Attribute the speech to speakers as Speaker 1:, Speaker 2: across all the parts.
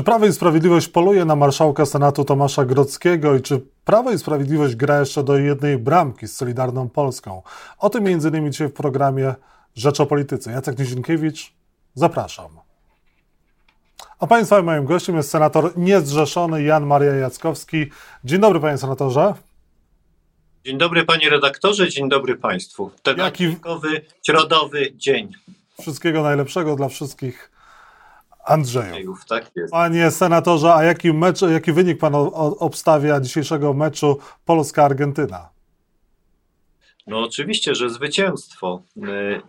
Speaker 1: Czy Prawo i Sprawiedliwość poluje na marszałka Senatu Tomasza Grodzkiego i czy Prawo i Sprawiedliwość gra jeszcze do jednej bramki z Solidarną Polską? O tym innymi dzisiaj w programie Rzecz o Polityce. Jacek Nizinkiewicz, zapraszam. A Państwa moim gościem jest senator niezrzeszony Jan Maria Jackowski. Dzień dobry panie senatorze.
Speaker 2: Dzień dobry panie redaktorze, dzień dobry państwu. Ten Jaki... środowy dzień.
Speaker 1: Wszystkiego najlepszego dla wszystkich Andrzejów. Tak jest. Panie senatorze, a jaki, mecz, jaki wynik pan obstawia dzisiejszego meczu Polska-Argentyna?
Speaker 2: No oczywiście, że zwycięstwo y,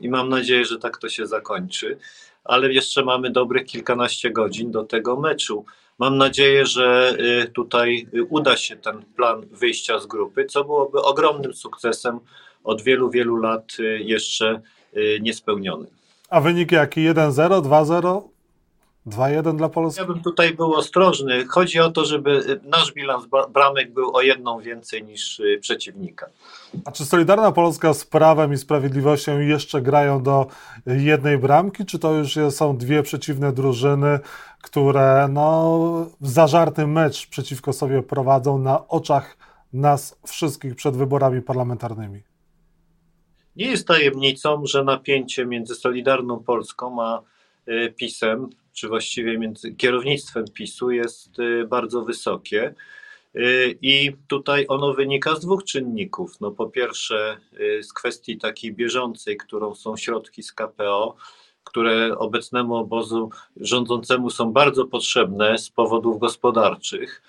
Speaker 2: i mam nadzieję, że tak to się zakończy, ale jeszcze mamy dobrych kilkanaście godzin do tego meczu. Mam nadzieję, że y, tutaj uda się ten plan wyjścia z grupy, co byłoby ogromnym sukcesem od wielu, wielu lat y, jeszcze niespełnionym.
Speaker 1: A wynik jaki? 1-0, 2-0? 2-1 dla Polski?
Speaker 2: Ja bym tutaj był ostrożny. Chodzi o to, żeby nasz bilans bramek był o jedną więcej niż y, przeciwnika.
Speaker 1: A czy Solidarna Polska z Prawem i Sprawiedliwością jeszcze grają do jednej bramki, czy to już są dwie przeciwne drużyny, które no, zażarty mecz przeciwko sobie prowadzą na oczach nas wszystkich przed wyborami parlamentarnymi?
Speaker 2: Nie jest tajemnicą, że napięcie między Solidarną Polską a y, PiSem czy właściwie między kierownictwem PiSu jest y, bardzo wysokie. Y, I tutaj ono wynika z dwóch czynników. No po pierwsze, y, z kwestii takiej bieżącej, którą są środki z KPO, które obecnemu obozu rządzącemu są bardzo potrzebne z powodów gospodarczych,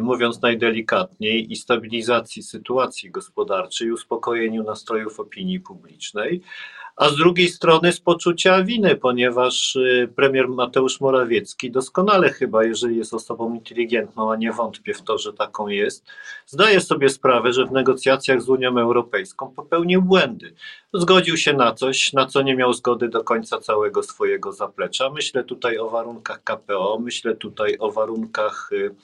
Speaker 2: mówiąc najdelikatniej, i stabilizacji sytuacji gospodarczej, uspokojeniu nastrojów opinii publicznej a z drugiej strony z poczucia winy, ponieważ y, premier Mateusz Morawiecki doskonale chyba, jeżeli jest osobą inteligentną, a nie wątpię w to, że taką jest, zdaje sobie sprawę, że w negocjacjach z Unią Europejską popełnił błędy. Zgodził się na coś, na co nie miał zgody do końca całego swojego zaplecza. Myślę tutaj o warunkach KPO, myślę tutaj o warunkach y,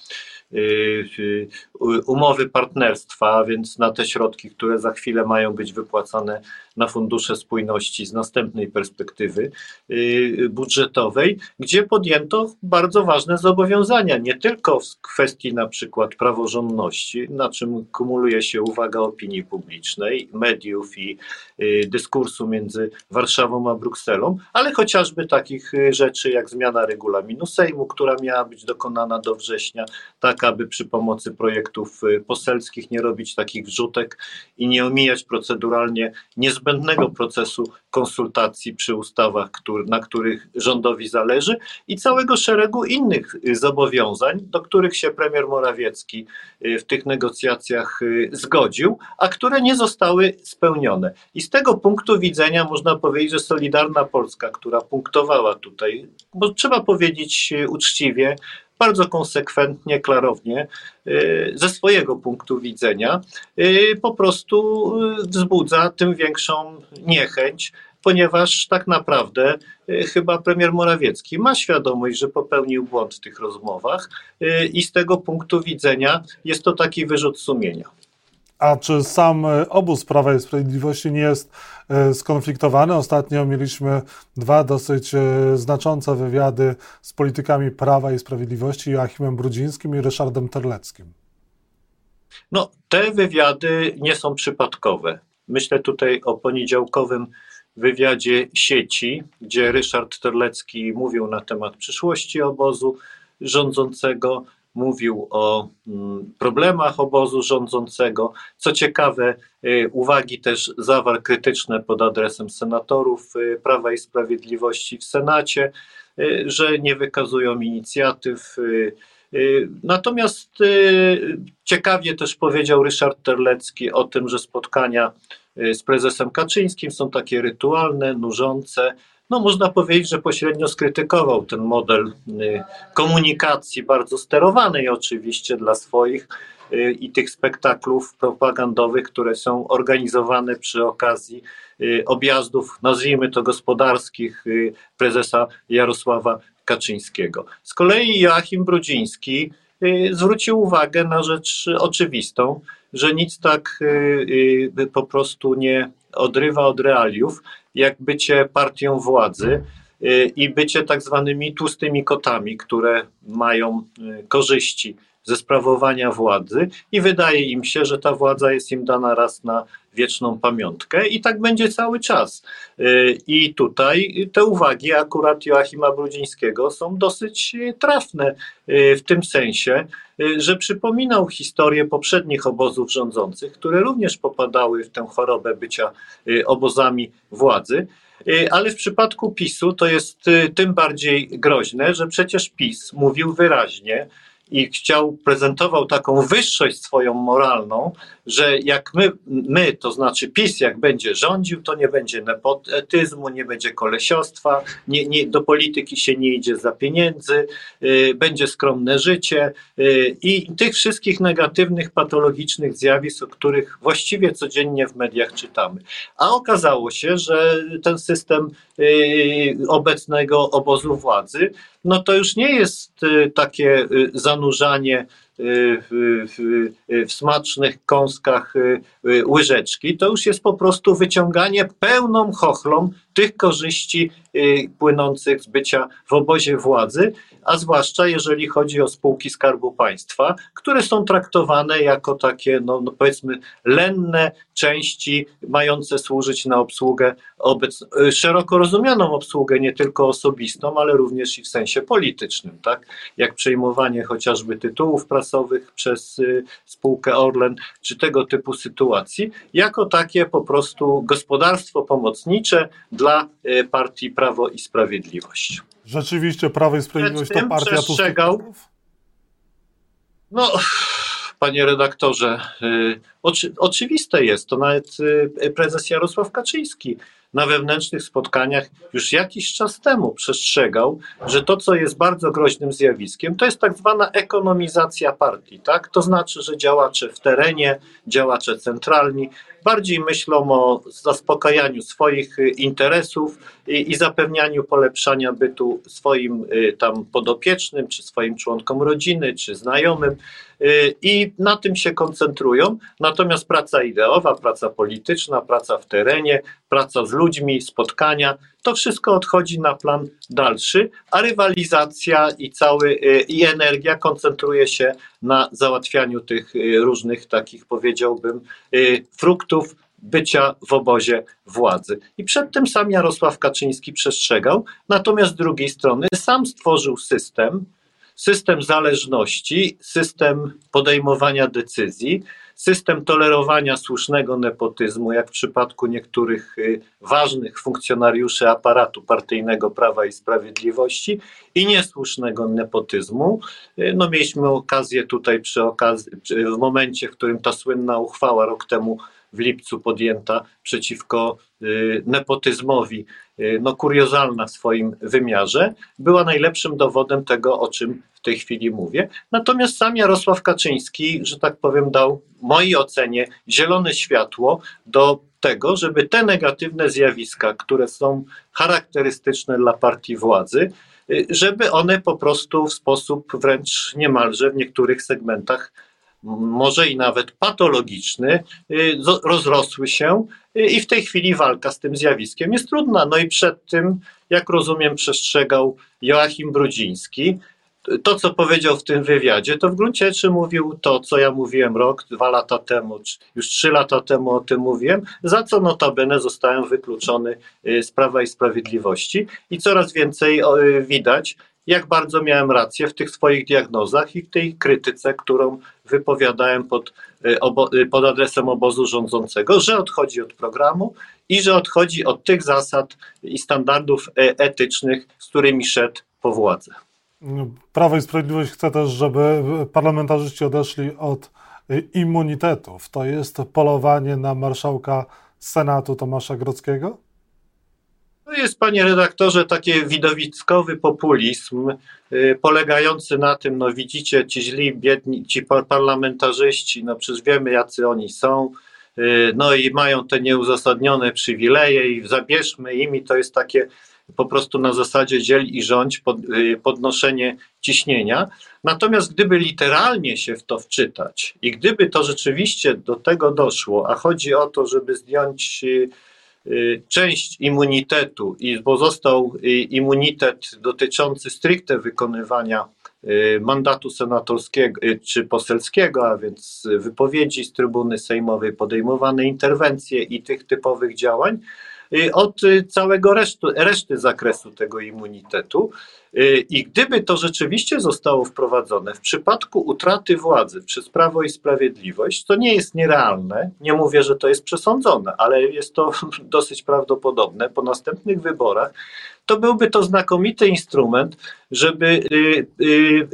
Speaker 2: umowy partnerstwa, więc na te środki, które za chwilę mają być wypłacane na fundusze spójności z następnej perspektywy y, budżetowej, gdzie podjęto bardzo ważne zobowiązania, nie tylko w kwestii na przykład praworządności, na czym kumuluje się uwaga opinii publicznej, mediów i y, dyskursu między Warszawą a Brukselą, ale chociażby takich y, rzeczy jak zmiana regulaminu Sejmu, która miała być dokonana do września, tak aby przy pomocy projektów poselskich nie robić takich wrzutek i nie omijać proceduralnie niezbędnego procesu konsultacji przy ustawach, który, na których rządowi zależy i całego szeregu innych zobowiązań, do których się premier Morawiecki y, w tych negocjacjach y, zgodził, a które nie zostały spełnione. I z tego punktu widzenia można powiedzieć, że Solidarna Polska, która punktowała tutaj, bo trzeba powiedzieć y, uczciwie, bardzo konsekwentnie, klarownie, y, ze swojego punktu widzenia, y, po prostu y, wzbudza tym większą niechęć, ponieważ tak naprawdę chyba premier Morawiecki ma świadomość, że popełnił błąd w tych rozmowach i z tego punktu widzenia jest to taki wyrzut sumienia.
Speaker 1: A czy sam e, obóz Prawa i Sprawiedliwości nie jest e, skonfliktowany? Ostatnio mieliśmy dwa dosyć e, znaczące wywiady z politykami Prawa i Sprawiedliwości, Joachimem Brudzińskim i Ryszardem Terleckim.
Speaker 2: No, te wywiady nie są przypadkowe. Myślę tutaj o poniedziałkowym wywiadzie sieci, gdzie Ryszard Terlecki mówił na temat przyszłości obozu rządzącego, mówił o mm, problemach obozu rządzącego. Co ciekawe, y, uwagi też zawarł krytyczne pod adresem senatorów y, Prawa i Sprawiedliwości w Senacie, y, że nie wykazują inicjatyw. Natomiast ciekawie też powiedział Ryszard Terlecki o tym, że spotkania z prezesem Kaczyńskim są takie rytualne, nużące, no można powiedzieć, że pośrednio skrytykował ten model y, komunikacji, bardzo sterowanej oczywiście dla swoich y, i tych spektaklów propagandowych, które są organizowane przy okazji y, objazdów, nazwijmy to gospodarskich, prezesa Jarosława Kaczyńskiego. Z kolei Joachim Brudziński zwrócił uwagę na rzecz oczywistą, że nic tak po prostu nie odrywa od realiów, jak bycie partią władzy i bycie tak zwanymi tłustymi kotami, które mają korzyści ze sprawowania władzy. I wydaje im się, że ta władza jest im dana raz na wieczną pamiątkę i tak będzie cały czas. Y, I tutaj te uwagi akurat Joachima Brudzińskiego są dosyć trafne y, w tym sensie, y, że przypominał historię poprzednich obozów rządzących, które również popadały w tę chorobę bycia obozami władzy. Ale w przypadku PiSu to jest tym bardziej groźne, że przecież PiS mówił wyraźnie, i chciał, prezentował taką wyższość swoją moralną, że jak my, my, to znaczy PiS, jak będzie rządził, to nie będzie nepotyzmu, nie będzie kolesiostwa, nie, nie, do polityki się nie idzie za pieniędzy, y, będzie skromne życie y, i tych wszystkich negatywnych, patologicznych zjawisk, o których właściwie codziennie w mediach czytamy. A okazało się, że ten system y, obecnego obozu władzy, no to już nie jest y, takie y, zanurzanie Y, w, w, w smacznych kąskach y, y, łyżeczki, to już jest po prostu wyciąganie pełną chochlą tych korzyści płynących z bycia w obozie władzy, a zwłaszcza jeżeli chodzi o spółki Skarbu Państwa, które są traktowane jako takie, no, no powiedzmy, lenne części mające służyć na obsługę, obec, szeroko rozumianą obsługę, nie tylko osobistą, ale również i w sensie politycznym, tak? Jak przejmowanie chociażby tytułów prasowych, prasowych przez y, spółkę Orlen, czy tego typu sytuacji, jako takie po prostu gospodarstwo pomocnicze dla y, partii Prawo i Sprawiedliwość.
Speaker 1: Rzeczywiście Prawo i Sprawiedliwość to partia
Speaker 2: przestrzegał. No, panie redaktorze, y, oczy, oczywiste jest, to nawet prezes Jarosław Kaczyński na wewnętrznych spotkaniach już jakiś czas temu przestrzegał, że to, co jest bardzo groźnym zjawiskiem, to jest tak zwana ekonomizacja partii. Tak? To znaczy, że działacze w terenie, działacze centralni bardziej myślą o zaspokajaniu swoich y, interesów i, i zapewnianiu polepszania bytu swoim y, tam podopiecznym, czy swoim członkom rodziny, czy znajomym. Y, I na tym się koncentrują. Natomiast praca ideowa, praca polityczna, praca w terenie, praca z ludźmi, spotkania, to wszystko odchodzi na plan dalszy, a rywalizacja i cały i energia koncentruje się na załatwianiu tych różnych takich powiedziałbym fruktów bycia w obozie władzy. I przed tym sam Jarosław Kaczyński przestrzegał, natomiast z drugiej strony sam stworzył system, system zależności, system podejmowania decyzji, system tolerowania słusznego nepotyzmu, jak w przypadku niektórych y, ważnych funkcjonariuszy aparatu partyjnego Prawa i Sprawiedliwości i niesłusznego nepotyzmu. Y, no mieliśmy okazję tutaj przy okazji, w momencie, w którym ta słynna uchwała rok temu w lipcu podjęta przeciwko y, nepotyzmowi, y, no kuriozalna w swoim wymiarze, była najlepszym dowodem tego, o czym w tej chwili mówię. Natomiast sam Jarosław Kaczyński, że tak powiem, dał mojej ocenie zielone światło do tego, żeby te negatywne zjawiska, które są charakterystyczne dla partii władzy, y, żeby one po prostu w sposób wręcz niemalże w niektórych segmentach może i nawet patologiczny, y, rozrosły się y, i w tej chwili walka z tym zjawiskiem jest trudna. No i przed tym, jak rozumiem, przestrzegał Joachim Brudziński. To, co powiedział w tym wywiadzie, to w gruncie rzeczy mówił to, co ja mówiłem rok, dwa lata temu, już trzy lata temu o tym mówiłem, za co notabene zostałem wykluczony y, z Prawa i Sprawiedliwości. I coraz więcej widać, jak bardzo miałem rację w tych swoich diagnozach i w tej krytyce, którą wypowiadałem pod, y, y, pod adresem obozu rządzącego, że odchodzi od programu i że odchodzi od tych zasad i standardów e, etycznych, z którymi szedł po władzę.
Speaker 1: Prawo i Sprawiedliwość chce też, żeby parlamentarzyści odeszli od y, immunitetów. To jest polowanie na marszałka Senatu Tomasza Grodzkiego?
Speaker 2: To jest, panie redaktorze, taki widowiskowy populizm y, polegający na tym, no widzicie, ci źli, biedni, ci parlamentarzyści, no przecież wiemy, jacy oni są, y, no i mają te nieuzasadnione przywileje i zabierzmy im i to jest takie po prostu na zasadzie dziel i rządź pod, y, podnoszenie ciśnienia. Natomiast gdyby literalnie się w to wczytać i gdyby to rzeczywiście do tego doszło, a chodzi o to, żeby zdjąć część immunitetu, bo został immunitet dotyczący stricte wykonywania mandatu senatorskiego czy poselskiego, a więc wypowiedzi z trybuny sejmowej, podejmowane interwencje i tych typowych działań, od całego resztu, reszty zakresu tego immunitetu. I gdyby to rzeczywiście zostało wprowadzone w przypadku utraty władzy przez Prawo i Sprawiedliwość, to nie jest nierealne. Nie mówię, że to jest przesądzone, ale jest to dosyć prawdopodobne po następnych wyborach to byłby to znakomity instrument, żeby y,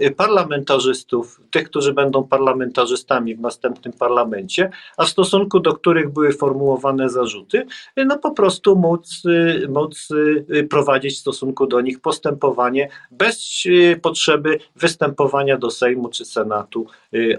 Speaker 2: y, parlamentarzystów, tych, którzy będą parlamentarzystami w następnym parlamencie, a w stosunku do których były formułowane zarzuty, no po prostu móc, y, móc prowadzić w stosunku do nich postępowanie bez potrzeby występowania do Sejmu czy Senatu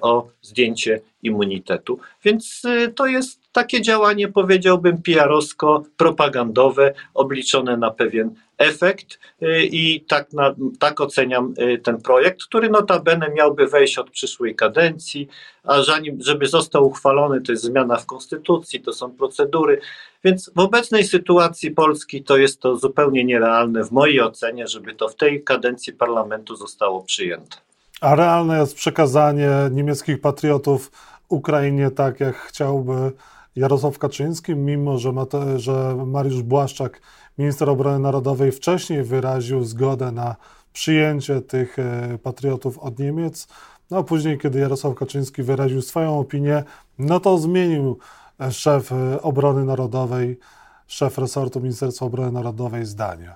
Speaker 2: o zdjęcie immunitetu. Więc to jest takie działanie, powiedziałbym, PR-owsko-propagandowe, obliczone na pewien efekt y, i tak, na, tak oceniam y, ten projekt, który notabene miałby wejść od przyszłej kadencji, a zanim, żeby został uchwalony, to jest zmiana w konstytucji, to są procedury, więc w obecnej sytuacji Polski to jest to zupełnie nierealne w mojej ocenie, żeby to w tej kadencji parlamentu zostało przyjęte.
Speaker 1: A realne jest przekazanie niemieckich patriotów Ukrainie tak, jak chciałby Jarosław Kaczyński, mimo że, Mate, że Mariusz Błaszczak, minister obrony narodowej, wcześniej wyraził zgodę na przyjęcie tych e, patriotów od Niemiec. No a później, kiedy Jarosław Kaczyński wyraził swoją opinię, no to zmienił e, szef e, obrony narodowej, szef resortu Ministerstwa Obrony Narodowej zdanie.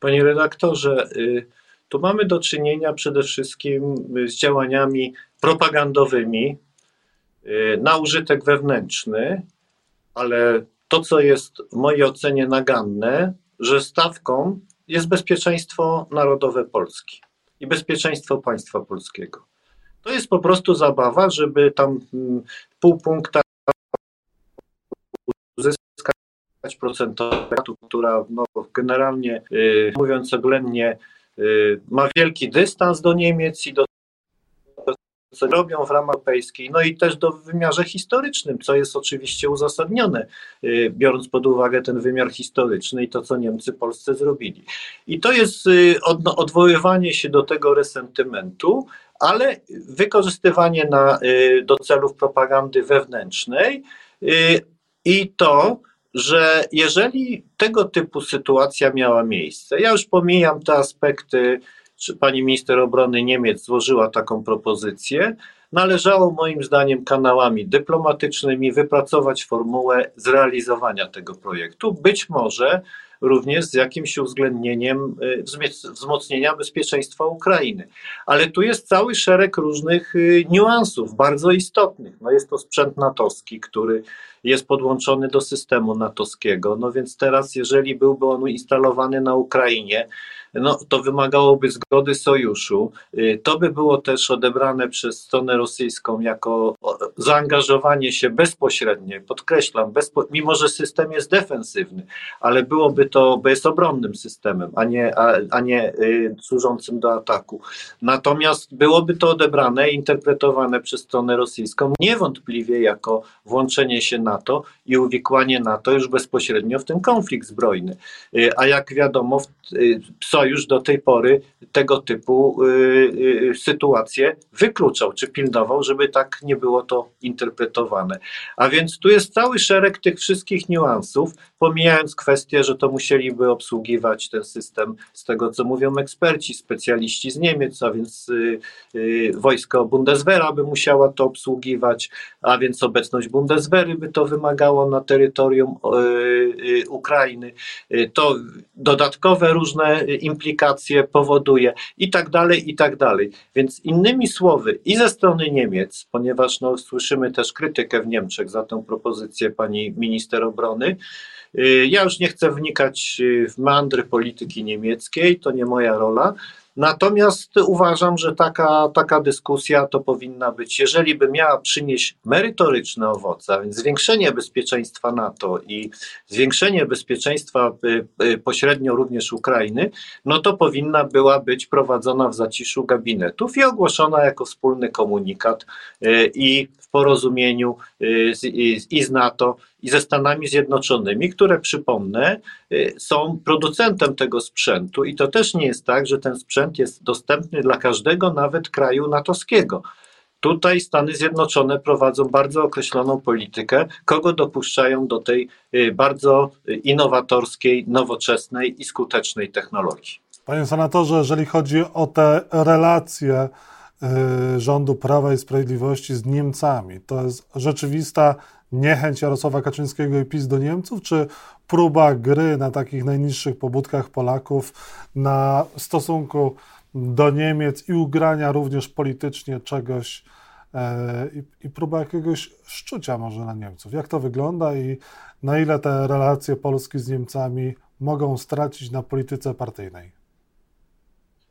Speaker 2: Panie redaktorze, y, tu mamy do czynienia przede wszystkim z działaniami propagandowymi, Y, na użytek wewnętrzny, ale to, co jest w mojej ocenie naganne, że stawką jest bezpieczeństwo narodowe Polski i bezpieczeństwo państwa polskiego. To jest po prostu zabawa, żeby tam mm, pół punkta uzyskać procentową, która no, generalnie, y, mówiąc oględnie, y, ma wielki dystans do Niemiec i do co robią w ramach europejskiej, no i też do wymiarze historycznym, co jest oczywiście uzasadnione, y, biorąc pod uwagę ten wymiar historyczny i to, co Niemcy Polsce zrobili. I to jest y, odwoływanie się do tego resentymentu, ale wykorzystywanie na, y, do celów propagandy wewnętrznej i to, że jeżeli tego typu sytuacja miała miejsce, ja już pomijam te aspekty, czy pani minister obrony Niemiec złożyła taką propozycję, należało moim zdaniem kanałami dyplomatycznymi wypracować formułę zrealizowania tego projektu. Być może również z jakimś uwzględnieniem y, wzmocnienia bezpieczeństwa Ukrainy. Ale tu jest cały szereg różnych y, niuansów, bardzo istotnych. No jest to sprzęt natowski, który jest podłączony do systemu natowskiego. No więc teraz, jeżeli byłby on instalowany na Ukrainie, no, to wymagałoby zgody sojuszu. Y, to by było też odebrane przez stronę rosyjską jako zaangażowanie się bezpośrednie, podkreślam, bezpo, mimo że system jest defensywny, ale byłoby to, bo jest obronnym systemem, a nie, a, a nie y, służącym do ataku. Natomiast byłoby to odebrane, interpretowane przez stronę rosyjską niewątpliwie jako włączenie się NATO i uwikłanie NATO już bezpośrednio w ten konflikt zbrojny. Y, a jak wiadomo, y, sojusz do tej pory tego typu y, sytuacje wykluczał, czy pilnował, żeby tak nie było to interpretowane. A więc tu jest cały szereg tych wszystkich niuansów, pomijając kwestię, że to musieliby obsługiwać ten system z tego, co mówią eksperci, specjaliści z Niemiec, a więc wojsko Bundeswehra by musiała to obsługiwać, a więc obecność Bundeswehry by to wymagało na terytorium Ukrainy. To dodatkowe różne implikacje powoduje i tak dalej, i tak dalej. Więc innymi słowy, i ze strony Niemiec, ponieważ no, słyszymy też krytykę w Niemczech za tę propozycję pani minister obrony, y, ja już nie chcę wnikać w mandry polityki niemieckiej, to nie moja rola. Natomiast uważam, że taka, taka dyskusja to powinna być, jeżeli by miała przynieść merytoryczne owoce, a więc zwiększenie bezpieczeństwa NATO i zwiększenie bezpieczeństwa y, y, pośrednio również Ukrainy, no to powinna była być prowadzona w zaciszu gabinetów i ogłoszona jako wspólny komunikat y, i w porozumieniu z, i z NATO, i ze Stanami Zjednoczonymi, które przypomnę, y, są producentem tego sprzętu i to też nie jest tak, że ten sprzęt jest dostępny dla każdego, nawet kraju natowskiego. Tutaj Stany Zjednoczone prowadzą bardzo określoną politykę, kogo dopuszczają do tej y, bardzo innowatorskiej, nowoczesnej i skutecznej technologii.
Speaker 1: Panie senatorze, jeżeli chodzi o te relacje y, rządu Prawa i Sprawiedliwości z Niemcami, to jest rzeczywista niechęć Jarosława Kaczyńskiego i PiS do Niemców, czy próba gry na takich najniższych pobudkach Polaków na stosunku do Niemiec i ugrania również politycznie czegoś e, i, próba jakiegoś szczucia może na Niemców. Jak to wygląda i na ile te relacje Polski z Niemcami mogą stracić na polityce partyjnej?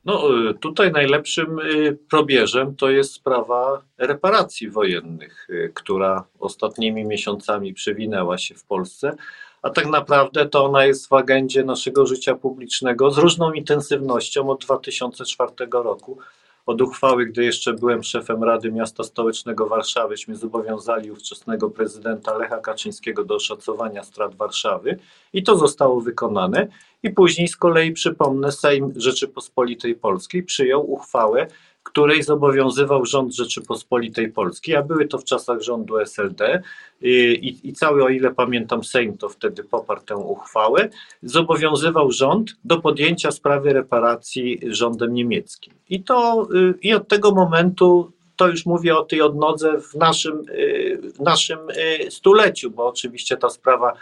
Speaker 2: No, y, tutaj najlepszym y, probierzem to jest sprawa reparacji wojennych, y, która ostatnimi miesiącami przewinęła się w Polsce, a tak naprawdę to ona jest w agendzie naszego życia publicznego z różną intensywnością od 2004 roku od uchwały, gdy jeszcze byłem szefem Rady Miasta Stołecznego Warszawyśmy zobowiązali ówczesnego prezydenta Lecha Kaczyńskiego do oszacowania strat Warszawy i to zostało wykonane. I później z kolei przypomnę, Sejm Rzeczypospolitej Polskiej przyjął uchwałę, której zobowiązywał rząd Rzeczypospolitej Polskiej, a były to w czasach rządu SLD i, i cały, o ile pamiętam, Sejm to wtedy poparł tę uchwałę, zobowiązywał rząd do podjęcia sprawy reparacji rządem niemieckim. I, to, y, i od tego momentu to już mówię o tej odnodze w naszym, y, w naszym y, stuleciu, bo oczywiście ta sprawa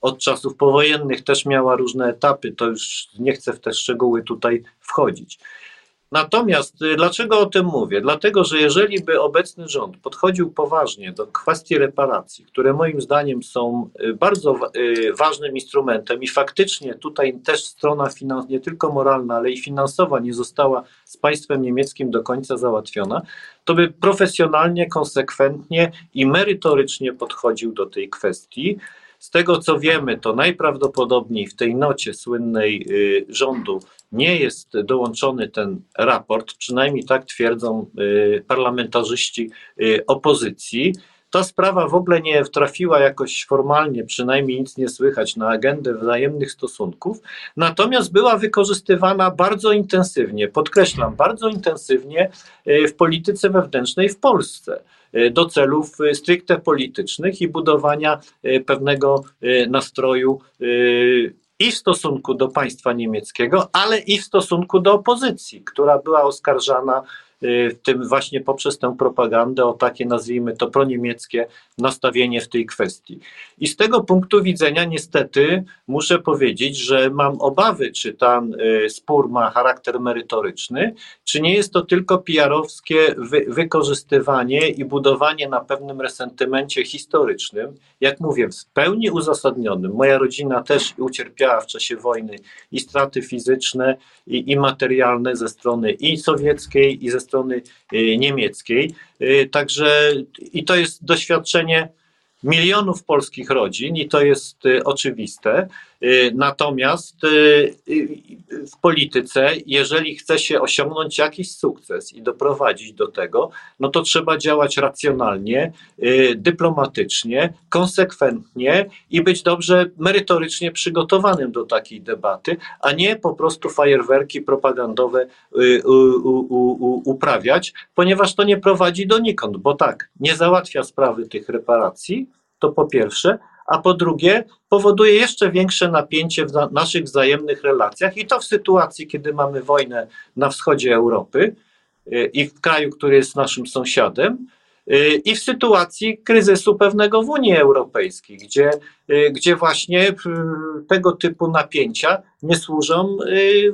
Speaker 2: od czasów powojennych też miała różne etapy, to już nie chcę w te szczegóły tutaj wchodzić. Natomiast y, dlaczego o tym mówię? Dlatego, że jeżeli by obecny rząd podchodził poważnie do kwestii reparacji, które moim zdaniem są y, bardzo y, ważnym instrumentem i faktycznie tutaj też strona finans, nie tylko moralna, ale i finansowa nie została z państwem niemieckim do końca załatwiona, to by profesjonalnie, konsekwentnie i merytorycznie podchodził do tej kwestii. Z tego co wiemy, to najprawdopodobniej w tej nocie słynnej rządu nie jest dołączony ten raport, przynajmniej tak twierdzą y, parlamentarzyści y, opozycji, ta sprawa w ogóle nie trafiła jakoś formalnie, przynajmniej nic nie słychać, na agendę wzajemnych stosunków, natomiast była wykorzystywana bardzo intensywnie, podkreślam, bardzo intensywnie y, w polityce wewnętrznej w Polsce do celów stricte politycznych i budowania pewnego nastroju i w stosunku do państwa niemieckiego, ale i w stosunku do opozycji, która była oskarżana w tym właśnie poprzez tę propagandę o takie, nazwijmy to, proniemieckie nastawienie w tej kwestii. I z tego punktu widzenia, niestety, muszę powiedzieć, że mam obawy, czy ten y, spór ma charakter merytoryczny, czy nie jest to tylko PR-owskie wy wykorzystywanie i budowanie na pewnym resentymencie historycznym, jak mówię, w pełni uzasadnionym. Moja rodzina też ucierpiała w czasie wojny i straty fizyczne, i, i materialne ze strony i sowieckiej, i ze strony y, niemieckiej. Y, także i to jest doświadczenie milionów polskich rodzin i to jest y, oczywiste. Y, natomiast y, w polityce, jeżeli chce się osiągnąć jakiś sukces i doprowadzić do tego, no to trzeba działać racjonalnie, dyplomatycznie, konsekwentnie i być dobrze merytorycznie przygotowanym do takiej debaty, a nie po prostu fajerwerki propagandowe uprawiać, ponieważ to nie prowadzi donikąd, bo tak, nie załatwia sprawy tych reparacji, to po pierwsze, a po drugie powoduje jeszcze większe napięcie w naszych wzajemnych relacjach i to w sytuacji, kiedy mamy wojnę na wschodzie Europy y, i w kraju, który jest naszym sąsiadem, y, i w sytuacji kryzysu pewnego w Unii Europejskiej, gdzie, y, gdzie właśnie tego typu napięcia nie służą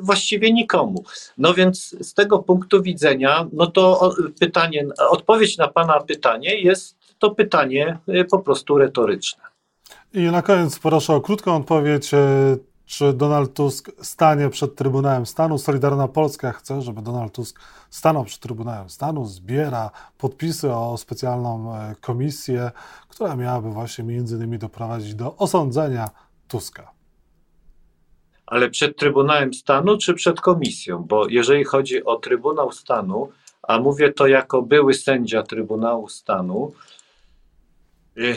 Speaker 2: właściwie nikomu. No więc z tego punktu widzenia, no to pytanie, odpowiedź na Pana pytanie jest to pytanie po prostu retoryczne.
Speaker 1: I na koniec proszę o krótką odpowiedź. Y, czy Donald Tusk stanie przed Trybunałem Stanu? Solidarna Polska chce, żeby Donald Tusk stanął przed Trybunałem Stanu, zbiera podpisy o specjalną y, komisję, która miałaby właśnie między innymi doprowadzić do osądzenia Tuska.
Speaker 2: Ale przed Trybunałem Stanu czy przed komisją? Bo jeżeli chodzi o Trybunał Stanu, a mówię to jako były sędzia Trybunału Stanu, Y,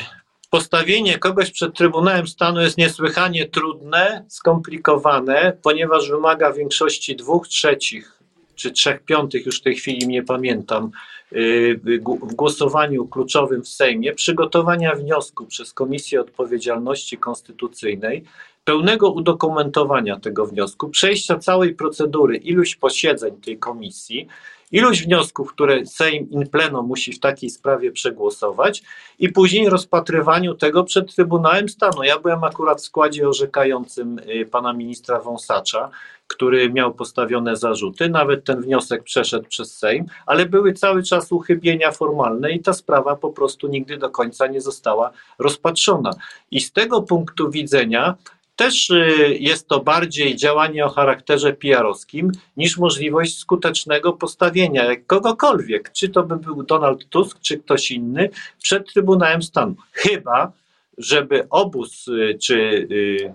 Speaker 2: postawienie kogoś przed Trybunałem Stanu jest niesłychanie trudne, skomplikowane, ponieważ wymaga większości dwóch trzecich czy trzech piątych, już w tej chwili nie pamiętam, y, w głosowaniu kluczowym w Sejmie, przygotowania wniosku przez Komisję Odpowiedzialności Konstytucyjnej, pełnego udokumentowania tego wniosku, przejścia całej procedury, iluś posiedzeń tej komisji, iluś wniosków, które Sejm in pleno musi w takiej sprawie przegłosować i później rozpatrywaniu tego przed Trybunałem Stanu. Ja byłem akurat w składzie orzekającym y, pana ministra Wąsacza, który miał postawione zarzuty. Nawet ten wniosek przeszedł przez Sejm, ale były cały czas uchybienia formalne i ta sprawa po prostu nigdy do końca nie została rozpatrzona. I z tego punktu widzenia też y, jest to bardziej działanie o charakterze PR-owskim niż możliwość skutecznego postawienia kogokolwiek, czy to by był Donald Tusk, czy ktoś inny, przed Trybunałem Stanu. Chyba, żeby obóz, y, czy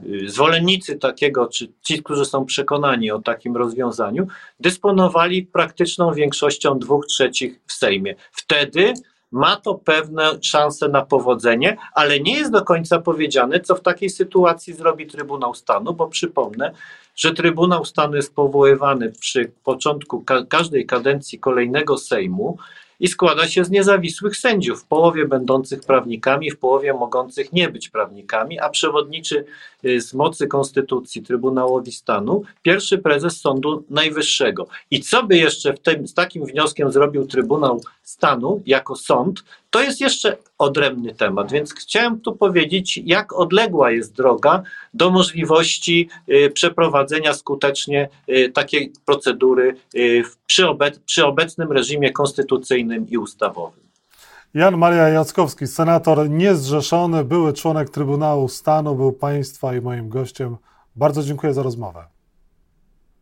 Speaker 2: y, zwolennicy takiego, czy ci, którzy są przekonani o takim rozwiązaniu, dysponowali praktyczną większością dwóch trzecich w Sejmie. Wtedy ma to pewne szanse na powodzenie, ale nie jest do końca powiedziane, co w takiej sytuacji zrobi Trybunał Stanu, bo przypomnę, że Trybunał Stanu jest powoływany przy początku ka każdej kadencji kolejnego Sejmu i składa się z niezawisłych sędziów, w połowie będących prawnikami, w połowie mogących nie być prawnikami, a przewodniczy y, z mocy Konstytucji Trybunałowi Stanu pierwszy prezes Sądu Najwyższego. I co by jeszcze w tym, z takim wnioskiem zrobił Trybunał Stanu jako sąd, to jest jeszcze odrębny temat, więc chciałem tu powiedzieć, jak odległa jest droga do możliwości y, przeprowadzenia skutecznie y, takiej procedury przy, przy obecnym reżimie konstytucyjnym i ustawowym.
Speaker 1: Jan Maria Jackowski, senator niezrzeszony, były członek Trybunału Stanu, był państwa i moim gościem. Bardzo dziękuję za rozmowę.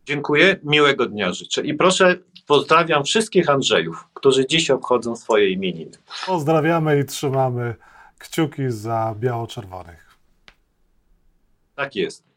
Speaker 2: Dziękuję, miłego dnia życzę. I proszę, pozdrawiam wszystkich Andrzejów, którzy dziś obchodzą swoje imieniny.
Speaker 1: Pozdrawiamy i trzymamy kciuki za biało-czerwonych.
Speaker 2: Tak jest.